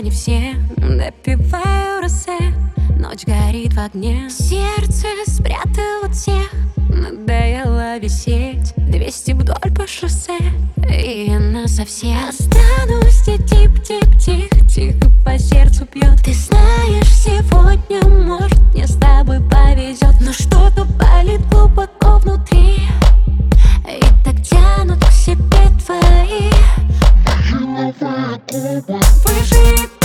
не все Допиваю росе, ночь горит в огне. Сердце спрятало тех, надоело висеть. Двести вдоль по шоссе, и она совсем. Останусь тип-тип-тих. Тихо по сердцу пьет. Пиши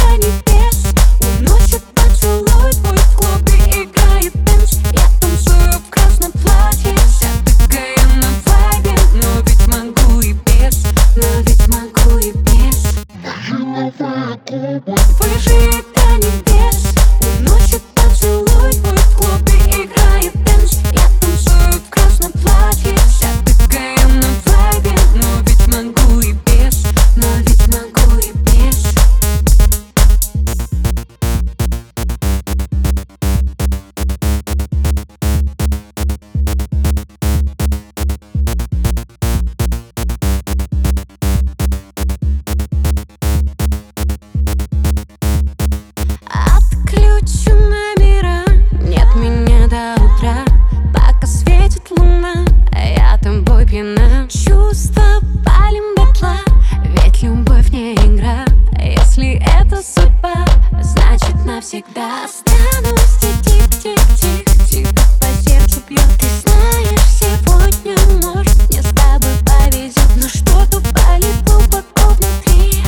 навсегда останусь. Тих-тих-тих-тих По сердцу бьет, ты знаешь, сегодня может Мне с тобой повезет, но что-то болит глубоко внутри?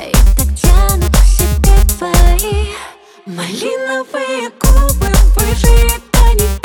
И так тянут к себе твои Малиновые губы, выжить, а